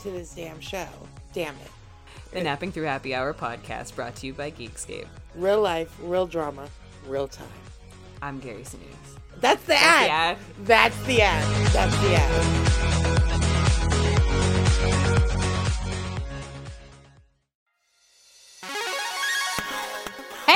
to this damn show. Damn it. The Napping Through Happy Hour podcast brought to you by Geekscape. Real life, real drama, real time. I'm Gary Sinise. That's the the ad. ad. That's the ad. That's the ad.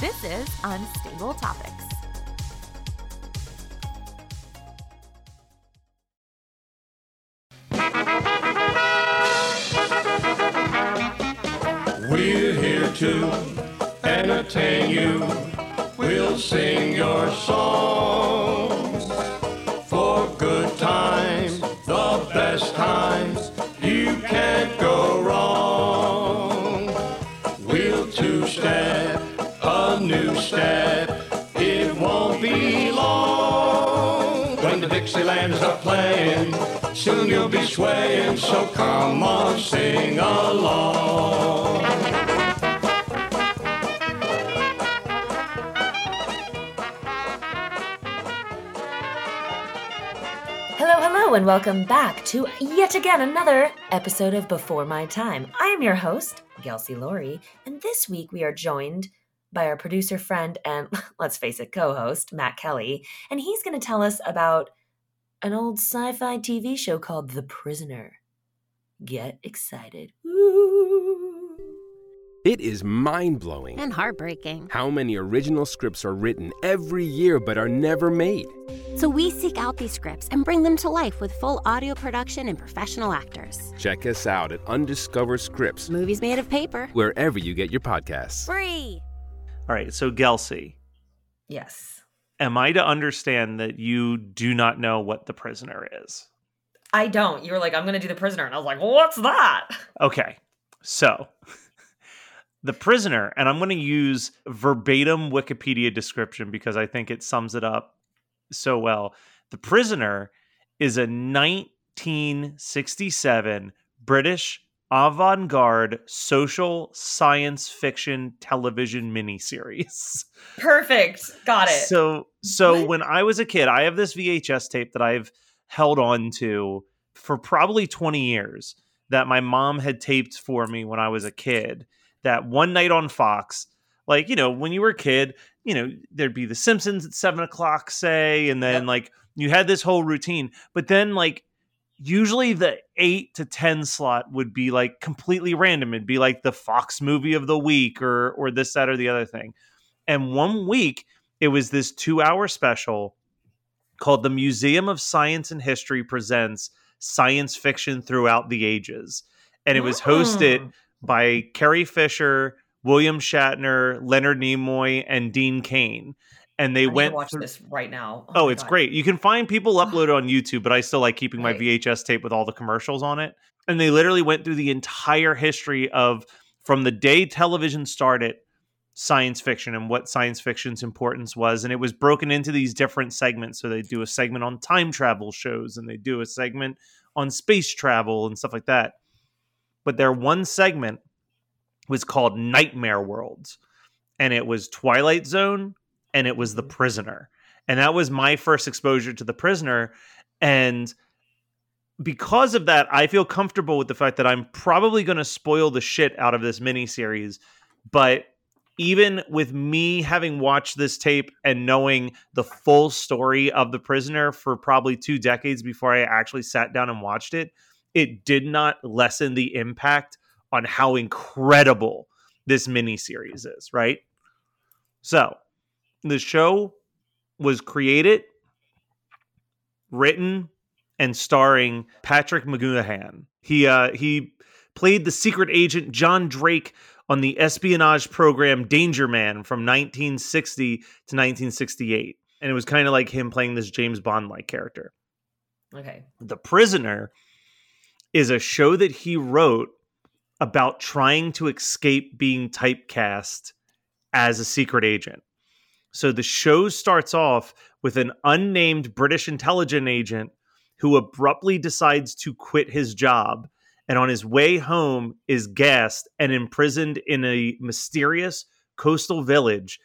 This is Unstable Topics. Dixielands are playing. Soon you'll be swaying, so come on, sing along. Hello, hello, and welcome back to yet again another episode of Before My Time. I am your host, Gelsey Laurie, and this week we are joined by our producer friend and, let's face it, co host, Matt Kelly, and he's going to tell us about an old sci fi TV show called The Prisoner. Get excited. Woo. It is mind blowing and heartbreaking. how many original scripts are written every year but are never made. So we seek out these scripts and bring them to life with full audio production and professional actors. Check us out at Undiscovered Scripts, Movies made of paper. wherever you get your podcasts. Free. All right, so Gelsey, Yes. Am I to understand that you do not know what the prisoner is? I don't. You were like, I'm going to do The Prisoner. And I was like, what's that? Okay, so the prisoner, and I'm going to use verbatim Wikipedia description because I think it sums it up so well. The prisoner is a 1967 British avant garde social science fiction television miniseries. Perfect. Got it. So so What? when I was a kid, I have this VHS tape that I've held on to for probably 20 years that my mom had taped for me when I was a kid. That one night on Fox, like, you know, when you were a kid, you know, there'd be The Simpsons at seven o'clock, say, and then Yep. like you had this whole routine. But then like usually the eight to ten slot would be like completely random. It'd be like the Fox movie of the week or or this, that, or the other thing. And one week it was this two hour special called The Museum of Science and History Presents Science Fiction Throughout the Ages. And it was hosted Mm. by Carrie Fisher, William Shatner, Leonard Nimoy, and Dean Cain. And they I went watch through- this right now. Oh, oh, my it's God. great. You can find people upload it on YouTube, but I still like keeping my Right. VHS tape with all the commercials on it. And they literally went through the entire history of from the day television started science fiction and what science fiction's importance was and it was broken into these different segments so they do a segment on time travel shows and they do a segment on space travel and stuff like that but their one segment was called nightmare worlds and it was twilight zone and it was the mm-hmm. prisoner. And that was my first exposure to the prisoner. And because of that i feel comfortable with the fact that i'm probably going to spoil the shit out of this miniseries. But even with me having watched this tape and knowing the full story of the prisoner for probably two decades before i actually sat down and watched it it did not lessen the impact on how incredible this miniseries is, right? So, the show was created, written, and starring Patrick McGoohan. He uh, he played the secret agent John Drake on the espionage program Danger Man from 1960 to 1968, and it was kind of like him playing this James Bond like character. Okay. The Prisoner is a show that he wrote about trying to escape being typecast as a secret agent. So the show starts off with an unnamed British intelligence agent who abruptly decides to quit his job and on his way home is gassed and imprisoned in a mysterious coastal village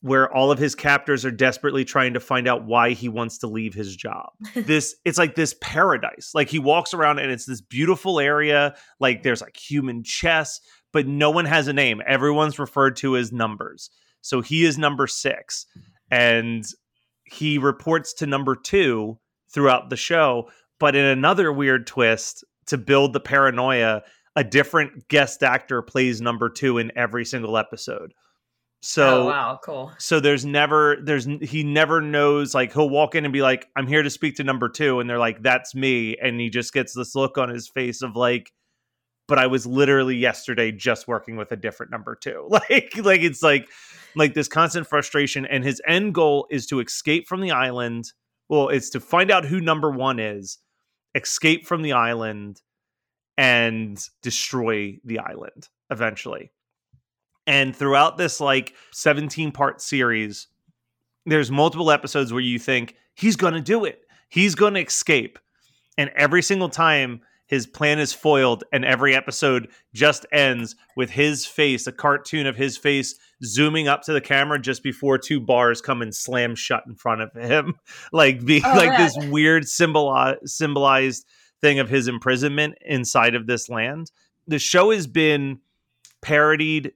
where all of his captors are desperately trying to find out why he wants to leave his job. this it's like this paradise. Like he walks around and it's this beautiful area, like there's like human chess, but no one has a name. Everyone's referred to as numbers. So he is number 6 and he reports to number 2 throughout the show, but in another weird twist to build the paranoia, a different guest actor plays number 2 in every single episode. So oh, wow, cool. So there's never there's he never knows like he'll walk in and be like I'm here to speak to number 2 and they're like that's me and he just gets this look on his face of like but I was literally yesterday just working with a different number 2. Like like it's like like this constant frustration and his end goal is to escape from the island. Well, it's to find out who number 1 is, escape from the island and destroy the island eventually. And throughout this like 17 part series, there's multiple episodes where you think he's going to do it. He's going to escape. And every single time his plan is foiled and every episode just ends with his face, a cartoon of his face zooming up to the camera just before two bars come and slam shut in front of him. like being Oh, like yeah. this weird symbol symbolized thing of his imprisonment inside of this land. The show has been parodied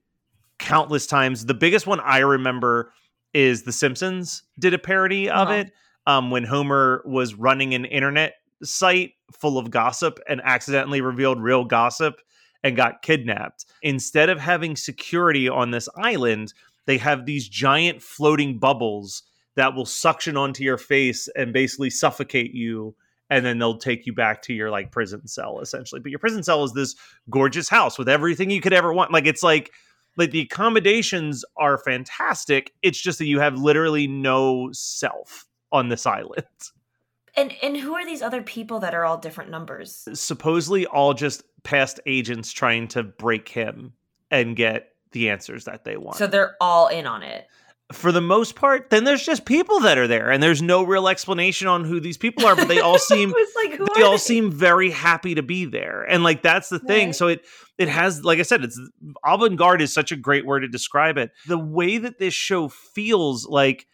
countless times. The biggest one I remember is The Simpsons did a parody of Uh-huh. it um, when Homer was running an internet site full of gossip and accidentally revealed real gossip and got kidnapped. Instead of having security on this island, they have these giant floating bubbles that will suction onto your face and basically suffocate you and then they'll take you back to your like prison cell essentially. But your prison cell is this gorgeous house with everything you could ever want. Like it's like like the accommodations are fantastic. It's just that you have literally no self on this island And and who are these other people that are all different numbers? supposedly all just past agents trying to break him and get the answers that they want So they're all in on it. for the most part then there's just people that are there and there's no real explanation on who these people are but they all seem like they all they? seem very happy to be there and like that's the thing Right. so it it has like i said it's avant-garde is such a great word to describe it the way that this show feels like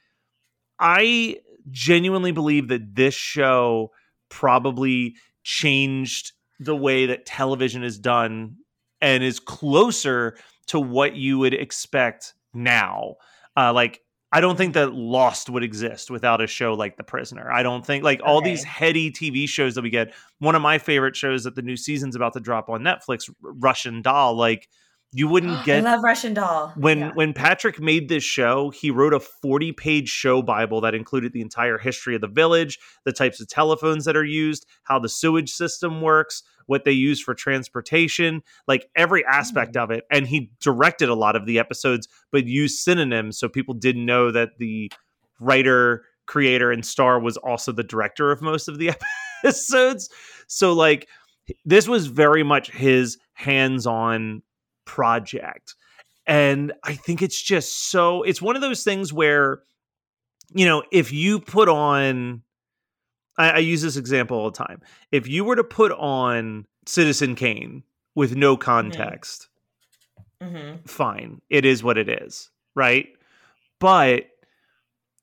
i genuinely believe that this show probably changed the way that television is done and is closer to what you would expect now uh, like I don't think that Lost would exist without a show like The Prisoner. I don't think like all these heady TV shows that we get. One of my favorite shows that the new season's about to drop on Netflix, Russian Doll. Like you wouldn't get. I love Russian Doll. when Yeah. when Patrick made this show, he wrote a 40-page show bible that included the entire history of the village, the types of telephones that are used, how the sewage system works, what they use for transportation, like every aspect hmm. of it. And he directed a lot of the episodes, but used synonyms so people didn't know that the writer, creator, and star was also the director of most of the episodes. So like this was very much his hands-on project. And I think it's just so it's one of those things where, you know, if you put on I, I use this example all the time. If you were to put on Citizen Kane with no context, Mhm. fine. It is what it is, right? But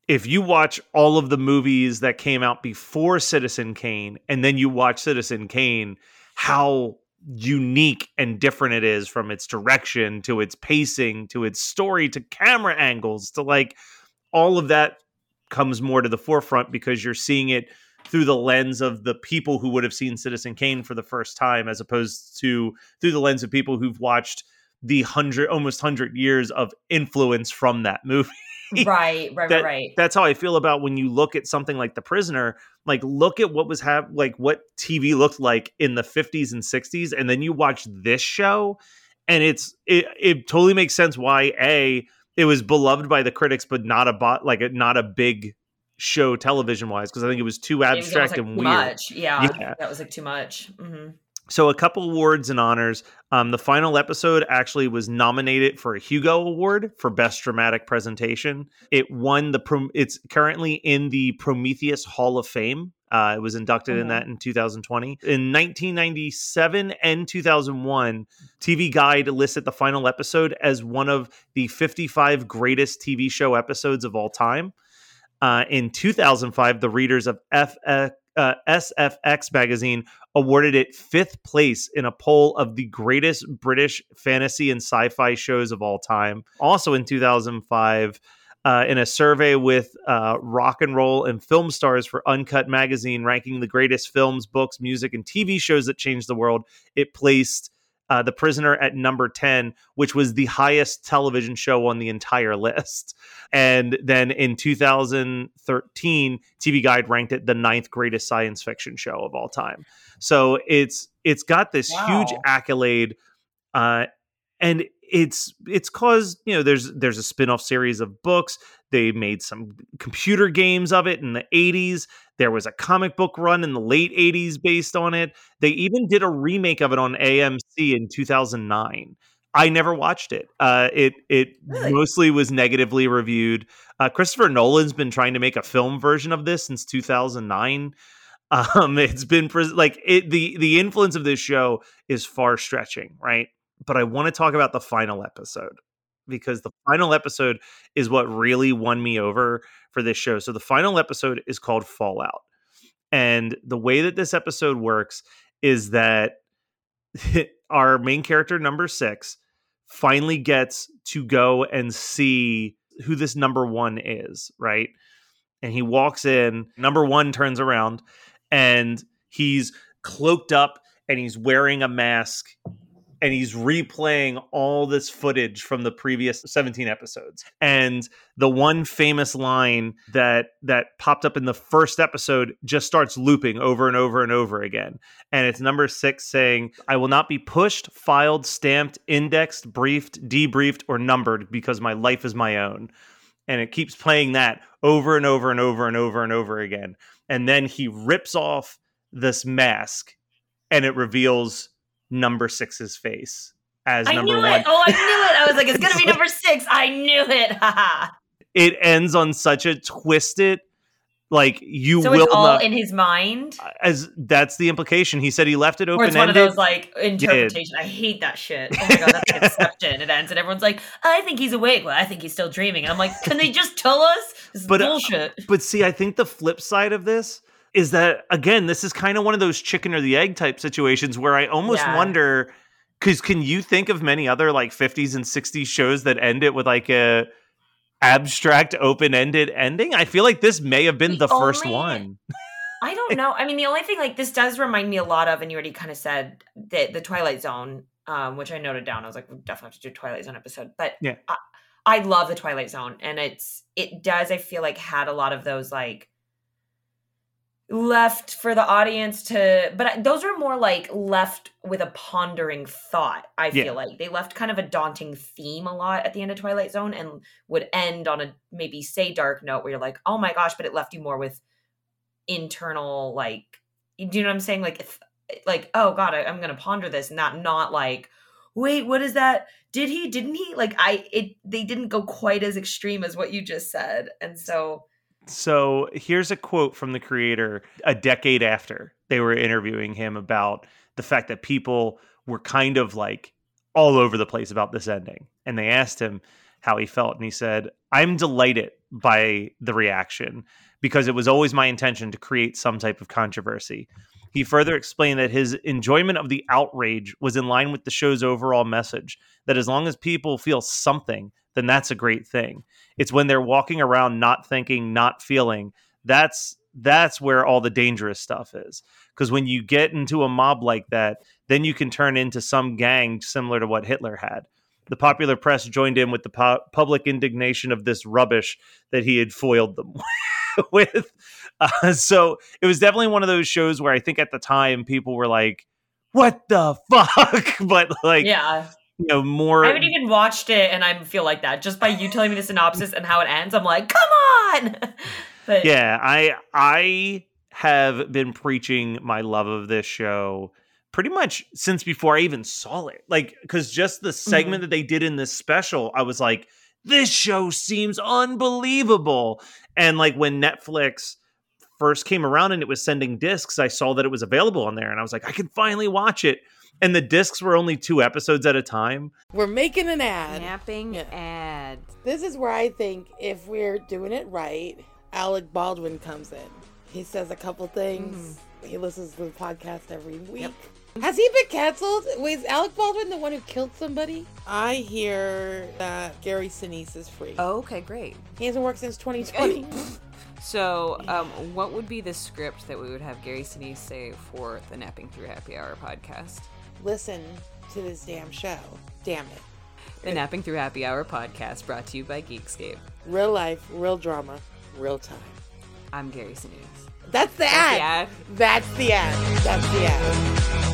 if you watch all of the movies that came out before Citizen Kane and then you watch Citizen Kane, how unique and different it is from its direction to its pacing to its story to camera angles to like all of that comes more to the forefront because you're seeing it through the lens of the people who would have seen Citizen Kane for the first time, as opposed to through the lens of people who've watched the hundred almost hundred years of influence from that movie. right, right, that, right. That's how I feel about when you look at something like The Prisoner. Like, look at what was have like what TV looked like in the 50s and 60s, and then you watch this show, and it's it it totally makes sense why a it was beloved by the critics, but not a bot like a, not a big show television wise because I think it was too was abstract almost, like, and too weird. Much. Yeah, Yeah. that was like too much. hmm So a couple awards and honors. Um, the final episode actually was nominated for a Hugo Award for Best Dramatic Presentation. It won the. It's currently in the Prometheus Hall of Fame. Uh, it was inducted in that in 2020. In 1997 and 2001, TV Guide listed the final episode as one of the 55 greatest TV show episodes of all time. Uh, in 2005, the readers of F- uh, SFX magazine awarded it fifth place in a poll of the greatest British fantasy and sci fi shows of all time. Also in 2005, uh, in a survey with uh, rock and roll and film stars for Uncut Magazine, ranking the greatest films, books, music, and TV shows that changed the world, it placed uh, The Prisoner at number 10, which was the highest television show on the entire list. And then in 2013, TV Guide ranked it the ninth greatest science fiction show of all time. So it's it's got this huge accolade, uh, and it's it's caused you know there's there's a spin-off series of books. They made some computer games of it in the 80s. There was a comic book run in the late 80s based on it. They even did a remake of it on AMC in 2009. I never watched it. Uh, it it Really? mostly was negatively reviewed. Uh, Christopher Nolan's been trying to make a film version of this since 2009. Um, it's been pres like it the the influence of this show is far stretching, right? But I want to talk about the final episode because the final episode is what really won me over for this show. So the final episode is called Fallout. And the way that this episode works is that our main character number 6 finally gets to go and see who this number 1 is, right? And he walks in, number 1 turns around and he's cloaked up and he's wearing a mask and he's replaying all this footage from the previous 17 episodes. And the one famous line that that popped up in the first episode just starts looping over and over and over again. And it's number 6 saying I will not be pushed filed stamped indexed briefed debriefed or numbered because my life is my own. And it keeps playing that over and over and over and over and over again. And then he rips off this mask and it reveals number six's face as I number knew one. it. Oh, I knew it. I was like, it's gonna be number six. I knew it. It ends on such a twisted, like you so will it's all not. in his mind, as that's the implication. He said he left it open it's one of those like interpretation. I hate that shit. Oh my god, that's like Inception. It ends, and everyone's like, I think he's awake. Well, I think he's still dreaming. And I'm like, can they just tell us? This is But, uh, bullshit. But see, I think the flip side of this is that again, this is kind of one of those chicken or the egg type situations where I almost Yeah. wonder because can you think of many other like 50s and 60s shows that end it with like a abstract open-ended ending? I feel like this may have been The the, first one. I don't know. I mean, the only thing like this does remind me a lot of, and you already kind of said the the Twilight Zone, um, which I noted down. I was like, we definitely have to do a Twilight Zone episode. But Yeah. I, I love the Twilight Zone, and it's it does. I feel like had a lot of those like left for the audience to, but those are more like left with a pondering thought. I feel Yeah. like they left kind of a daunting theme a lot at the end of Twilight Zone, and would end on a maybe say dark note where you're like, oh my gosh, but it left you more with internal like do you know what i'm saying like if like oh god I, i'm gonna ponder this and not not like wait what is that did he didn't he like i it they didn't go quite as extreme as what you just said and so So here's a quote from the creator a decade after they were interviewing him about the fact that people were kind of like all over the place about this ending. And they asked him how he felt. And he said, I'm delighted by the reaction because it was always my intention to create some type of controversy. He further explained that his enjoyment of the outrage was in line with the show's overall message that as long as people feel something, then that's a great thing. It's when they're walking around not thinking, not feeling. That's that's where all the dangerous stuff is. Because when you get into a mob like that, then you can turn into some gang similar to what Hitler had. The popular press joined in with the pu- public indignation of this rubbish that he had foiled them with. Uh, so it was definitely one of those shows where I think at the time people were like, "What the fuck?" but like, yeah, you know, more. I haven't even watched it, and I feel like that just by you telling me the synopsis and how it ends. I'm like, come on. but yeah, I I have been preaching my love of this show pretty much since before I even saw it. Like, because just the segment Mhm. that they did in this special, I was like, this show seems unbelievable. And like when Netflix first came around and it was sending discs, I saw that it was available on there and I was like, I can finally watch it. And the discs were only two episodes at a time. We're making an ad. Napping Yeah. ad. This is where I think if we're doing it right, Alec Baldwin comes in. He says a couple things. Mm-hmm. He listens to the podcast every week. Has he been canceled? Was Alec Baldwin the one who killed somebody? I hear that Gary Sinise is free. Oh, okay, great. He hasn't worked since 2020. So, um, what would be the script that we would have Gary Sinise say for the Napping Through Happy Hour podcast? Listen to this damn show. Damn it. The Napping Through Happy Hour podcast brought to you by Geekscape. Real life, real drama, real time. I'm Gary Sinise. That's the That's the ad. ad. That's the ad. That's the ad.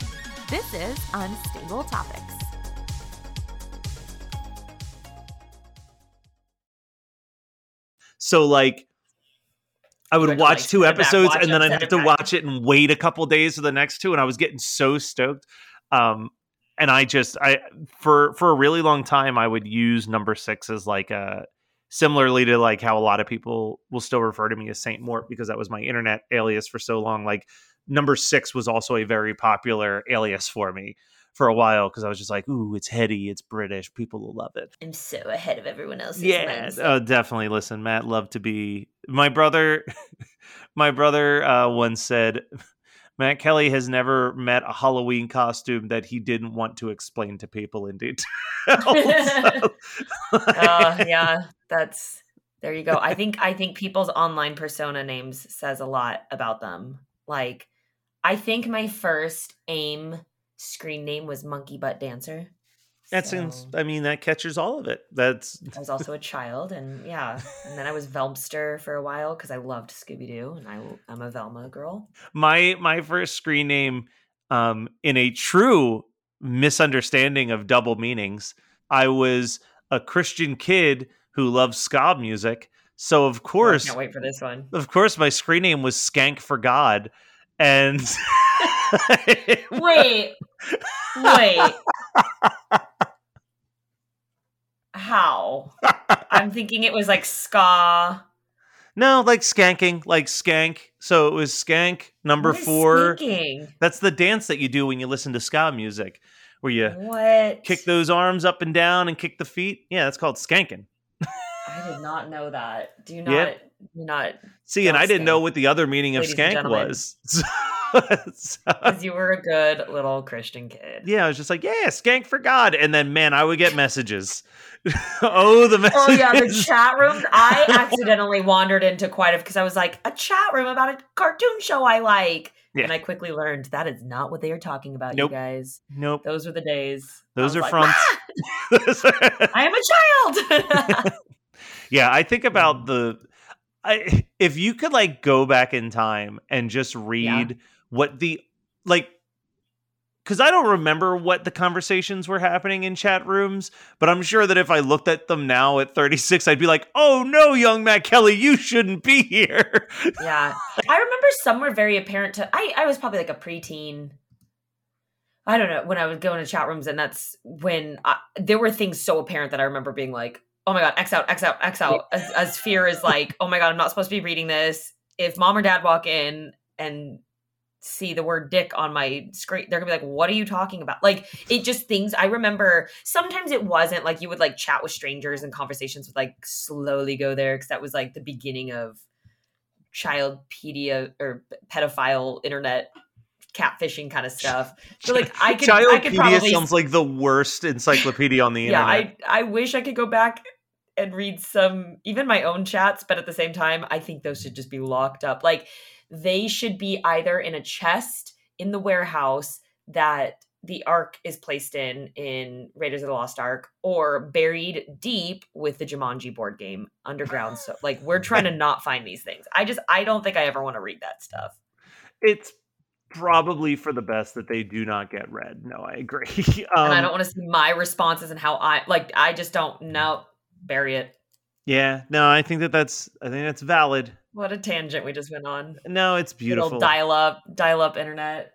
This is Unstable Topics. So like I would watch like, two send it back, episodes watch and then I'd have to back. watch it and wait a couple days for the next two and I was getting so stoked. Um and I just I for for a really long time I would use number 6 as like a similarly to like how a lot of people will still refer to me as Saint Mort because that was my internet alias for so long like number 6 was also a very popular alias for me for a while because I was just like ooh it's heady it's British people will love it. I'm so ahead of everyone else. Yeah, uh, definitely. Listen, Matt loved to be my brother. my brother uh, once said, "Matt Kelly has never met a Halloween costume that he didn't want to explain to people in detail." So, uh, yeah, that's there you go. I think I think people's online persona names says a lot about them. Like, I think my first AIM screen name was Monkey Butt Dancer. That So, seems. I mean, that catches all of it. That's I was also a child, and yeah, and then I was Velmster for a while because I loved Scooby Doo, and I, I'm a Velma girl. my my first screen name. Um, in a true misunderstanding of double meanings, I was a Christian kid who loved ska music. So of Oh, I course, can't wait for this one. of course my screen name was skank for god and Wait, wait. How? I'm thinking it was like ska. no like skanking like skank so it was skank number four sneaking? that's the dance that you do when you listen to ska music where you What? kick those arms up and down and kick the feet yeah that's called skanking I did not know that. Do you not? Yep. Do not? see and i didn't know what the other meaning of skank was so, so- Because you were a good little Christian kid. yeah i was just like yeah skank for god and then man i would get messages oh the messages Oh yeah, the chat rooms. I accidentally wandered into quite a because I was like a chat room about a cartoon show I like, Yeah. and I quickly learned that is not what they are talking about. Nope. You guys, nope those were the days. Those are like, from "Ah, I am a child. Yeah, I think Mm. about the I if you could like go back in time and just read what the like cuz I don't remember what the conversations were happening in chat rooms, but I'm sure that if I looked at them now at 36 I'd be like, "Oh no, young Matt Kelly, you shouldn't be here." yeah, I remember some were very apparent to. I I was probably like a preteen. I don't know when I would go into chat rooms, and that's when I, there were things so apparent that I remember being like, "Oh my god, X out, X out, X out." As, as fear is like, "Oh my god, I'm not supposed to be reading this." If mom or dad walk in and see the word dick on my screen they're gonna be like what are you talking about like it just things i remember sometimes it wasn't like you would like chat with strangers and conversations would like slowly go there because that was like the beginning of childpedia or pedophile internet catfishing kind of stuff. So like i could i could probably sounds like the worst encyclopedia on the yeah internet. i i wish i could go back and read some even my own chats but at the same time i think those should just be locked up. Like they should be either in a chest in the warehouse that the ark is placed in in raiders of the lost ark or buried deep with the jumanji board game underground. So like we're trying to not find these things. I just i don't think i ever want to read that stuff. It's probably for the best that they do not get read. No, I agree. um, and i don't want to see my responses and how i like i just don't know bury it Yeah, no, I think that that's I think that's valid. what a tangent we just went on No, it's beautiful. dial up, dial up internet.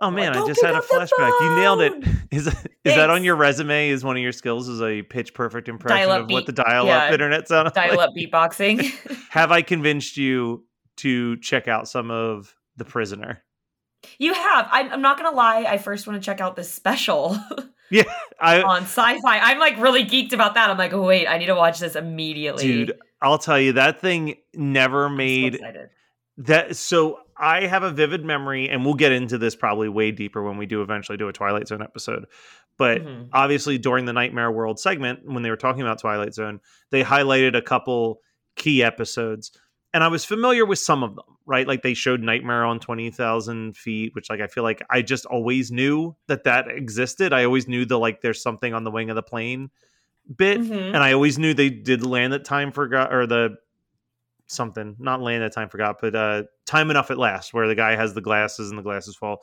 oh man, I just had a flashback. You nailed it. Is! Is is that on your resume? Is one of your skills is a pitch perfect impression of what the beat- dial-up yeah, internet sounded Dial like? up beatboxing. Have I convinced you to check out some of The Prisoner? you have. I'm, I'm not gonna lie. I first want to check out this special Yeah, I on Sci-Fi. I'm like really geeked about that. I'm like, oh, wait, I need to watch this immediately. dude, I'll tell you that thing never I'm so made excited. that so i have a vivid memory and we'll get into this probably way deeper when we do eventually do a twilight zone episode but Mhm. obviously during the nightmare world segment when they were talking about twilight zone they highlighted a couple key episodes and i was familiar with some of them right? Like they showed nightmare on 20000 feet which like i feel like i just always knew that that existed. I always knew the like there's something on the wing of the plane bit Mhm. and i always knew they did land at time forgot or the something not land at time forgot but uh time enough at last where the guy has the glasses and the glasses fall.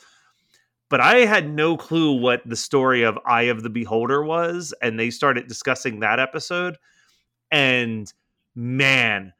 But i had no clue what the story of eye of the beholder was and they started discussing that episode and man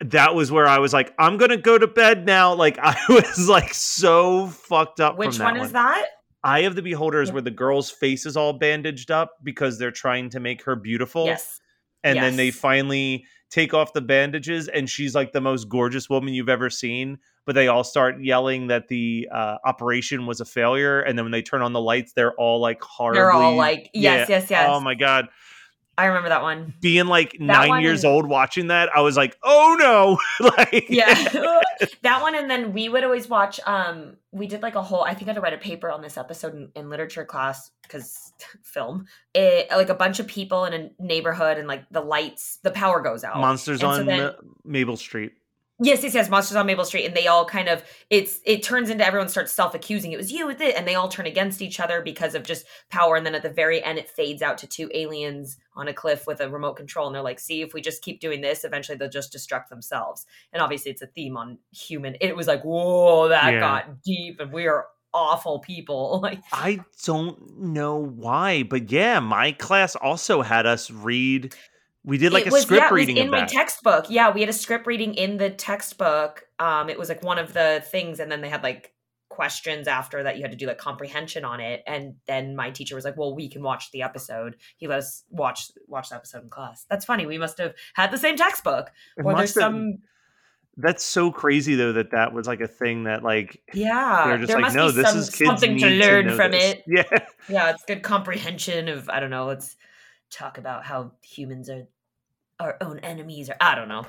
that was where i was like i'm gonna go to bed now like i was like so fucked up Which from that one is that? eye of the beholder is Yeah. where the girl's face is all bandaged up because they're trying to make her beautiful Yes. and then they finally take off the bandages and she's like the most gorgeous woman you've ever seen but they all start yelling that the uh, operation was a failure and then when they turn on the lights they're all like horribly They're all like, yes, Yeah. yes, yes. oh my god I remember that one. being like nine one years and- old watching that i was like oh no. Like yeah. That one and then we would always watch um we did like a whole i think i had to write a paper on this episode in, in literature class because film. It like a bunch of people in a neighborhood and like the lights the power goes out. Monsters And so on then- Ma- mabel street yes yes yes monsters on maple street and they all kind of it's it turns into everyone starts self-accusing it was you with it and they all turn against each other because of just power and then at the very end it fades out to two aliens on a cliff with a remote control and they're like see if we just keep doing this eventually they'll just destruct themselves and obviously it's a theme on human it was like whoa that Yeah. got deep and we are awful people like I don't know why, but yeah, my class also had us read. We did like it a was, script yeah, reading in my that. textbook. Yeah, we had a script reading in the textbook. Um, it was like one of the things, and then they had like questions after that you had to do like comprehension on it. And then my teacher was like, "Well, we can watch the episode." He let us watch watch the episode in class. That's funny. We must have had the same textbook. Or there's must have- some That's so crazy though that that was like a thing that like yeah. they're just there like must no, be this some, is kids something to learn know from this." it. Yeah, Yeah, it's good comprehension of I don't know. Let's talk about how humans are our own enemies, or I don't know.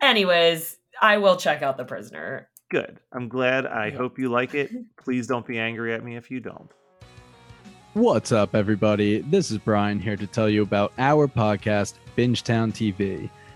Anyways, I will check out the prisoner. good. I'm glad. I Yeah. hope you like it. Please don't be angry at me if you don't. What's up, everybody? This is Brian here to tell you about our podcast, Bingetown TV.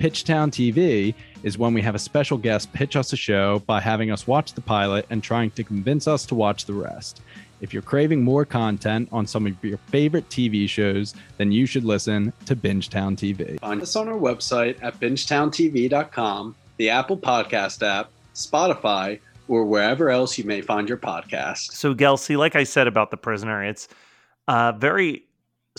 Pitchtown TV is when we have a special guest pitch us a show by having us watch the pilot and trying to convince us to watch the rest. If you're craving more content on some of your favorite TV shows, then you should listen to Bingetown TV. Find us on our website at bingetowntv.com, the Apple Podcast app, Spotify, or wherever else you may find your podcast. So, Gelsey, like I said about The Prisoner, it's uh, very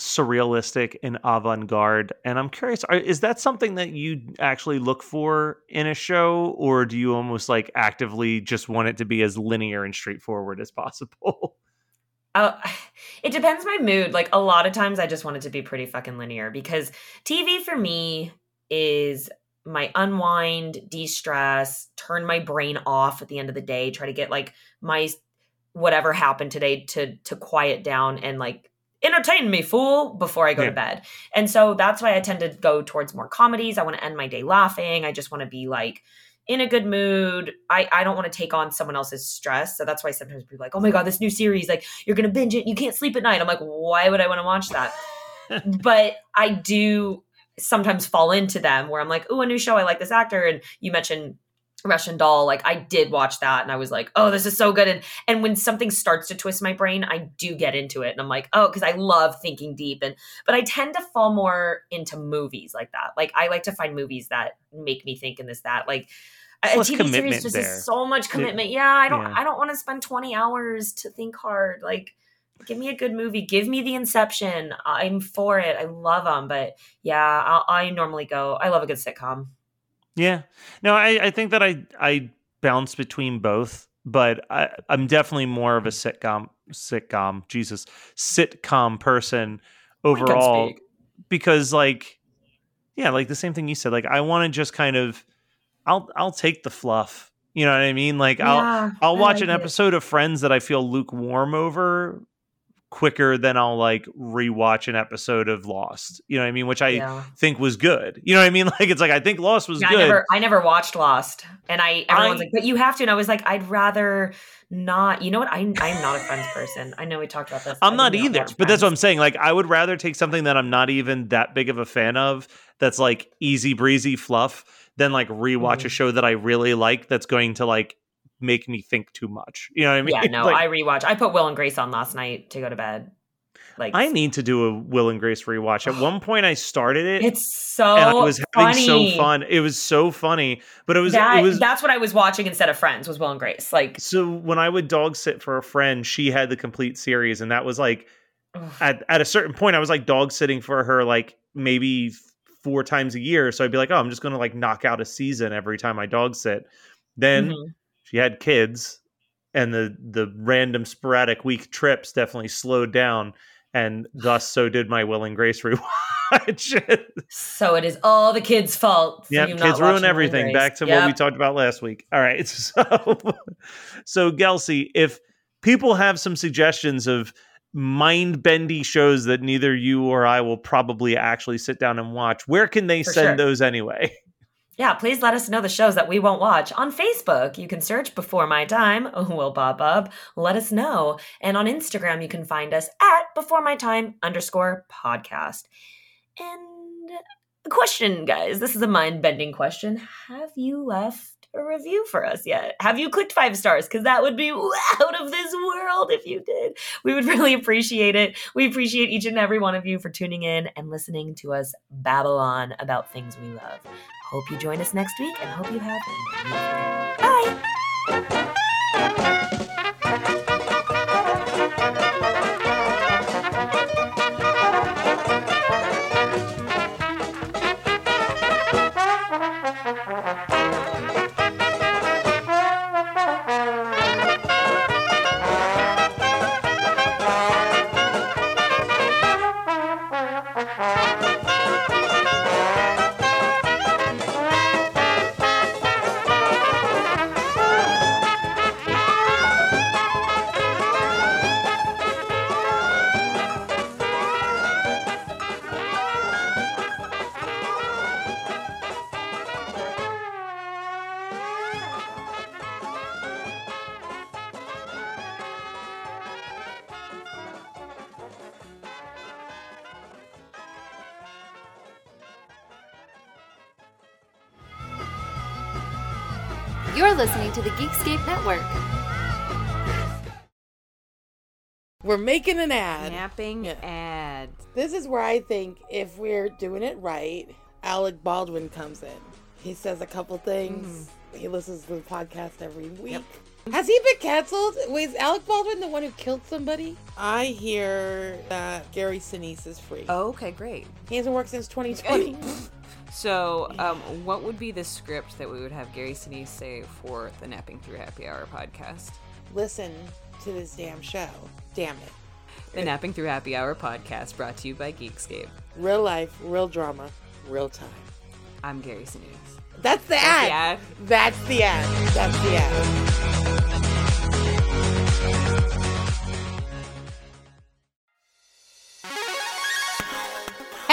surrealistic and avant-garde and i'm curious are, is that something that you actually look for in a show or do you almost like actively just want it to be as linear and straightforward as possible Uh, it depends my mood. Like a lot of times, I just want it to be pretty fucking linear because TV for me is my unwind, de-stress, turn my brain off at the end of the day, try to get like my whatever happened today to to quiet down and like entertain me fool before I go Yeah. to bed. And so that's why I tend to go towards more comedies. I want to end my day laughing. I just want to be like in a good mood. I, I don't want to take on someone else's stress. So that's why sometimes people are like, oh my God, this new series, like you're going to binge it. You can't sleep at night. I'm like, why would I want to watch that? but I do sometimes fall into them where I'm like, oh, a new show. I like this actor. And you mentioned Russian Doll. Like I did watch that and I was like, oh, this is so good. And and when something starts to twist my brain, I do get into it. And I'm like, oh, because I love thinking deep. And but I tend to fall more into movies like that. Like I like to find movies that make me think in this, that. Like a TV commitment series just there. is so much It- commitment. Yeah, I don't yeah. I don't want to spend 20 hours to think hard. Like give me a good movie. Give me the Inception. I'm for it. I love them. But yeah, I'll, I normally go. I love a good sitcom. Yeah. No, I, I think that I I bounce between both, but I, I'm definitely more of a sitcom sitcom, Jesus, sitcom person overall because like yeah, like the same thing you said. Like I want to just kind of I'll I'll take the fluff. You know what I mean? Like I'll I'll watch like an it. episode of Friends that I feel lukewarm over quicker than I'll like rewatch an episode of Lost. You know what I mean? Which I Yeah. think was good. You know what I mean? Like it's like I think Lost was Yeah, good. I never, I never watched Lost, and I everyone's I- like, "But you have to," and I was like, "I'd rather not." You know what? I, I'm not a Friends person. I know we talked about this. I'm not either, but that's what I'm saying. Like, I would rather take something that I'm not even that big of a fan of, that's like easy breezy fluff, than like rewatch Mm-hmm. a show that I really like that's going to like make me think too much. You know what I mean? Yeah, no, Like, I rewatch. I put Will and Grace on last night to go to bed. Like I need to do a Will and Grace rewatch. At one point, I started it, it's so and I was having funny. so fun. It was so funny, but it was that, it was that's what I was watching instead of Friends was Will and Grace. Like so when I would dog sit for a friend, she had the complete series, and that was like at at a certain point, I was like dog sitting for her like maybe four times a year. So I'd be like, oh, I'm just gonna like knock out a season every time I dog sit. Then Mhm. She had kids, and the the random sporadic week trips definitely slowed down, and thus so did my Will and Grace rewatch. so it is all the kids' fault. Yeah, you kids ruin everything. Back to what we talked about last week. All right, so so Gelsey, if people have some suggestions of mind bendy shows that neither you or I will probably actually sit down and watch, where can they For send sure. those anyway? Yeah, please let us know the shows that we won't watch. On Facebook, you can search Before My Time, will pop up. Let us know. And on Instagram, you can find us at Before My Time underscore podcast. And a question, guys. This is a mind bending question. Have you left a review for us yet? Have you clicked five stars? Because that would be out of this world if you did. We would really appreciate it. We appreciate each and every one of you for tuning in and listening to us babble on about things we love. Hope you join us next week and hope you have a Bye. You're listening to the Geekscape Network. We're making an ad. Napping Yeah. ad. This is where I think if we're doing it right, Alec Baldwin comes in. He says a couple things. Mm. He listens to the podcast every week. Has he been canceled? Wait, is Alec Baldwin the one who killed somebody? I hear that Gary Sinise is free. Oh, okay, great. He hasn't worked since 2020. So, um, what would be the script that we would have Gary Sinise say for the Napping Through Happy Hour podcast? Listen to this damn show. Damn it. The Napping Through Happy Hour podcast brought to you by Geekscape. Real life, real drama, real time. I'm Gary Sinise. That's the That's ad. the ad. That's the ad. That's the ad.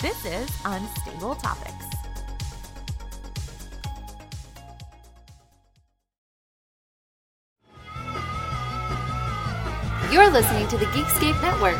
This is Unstable Topics. You're listening to the Geekscape Network.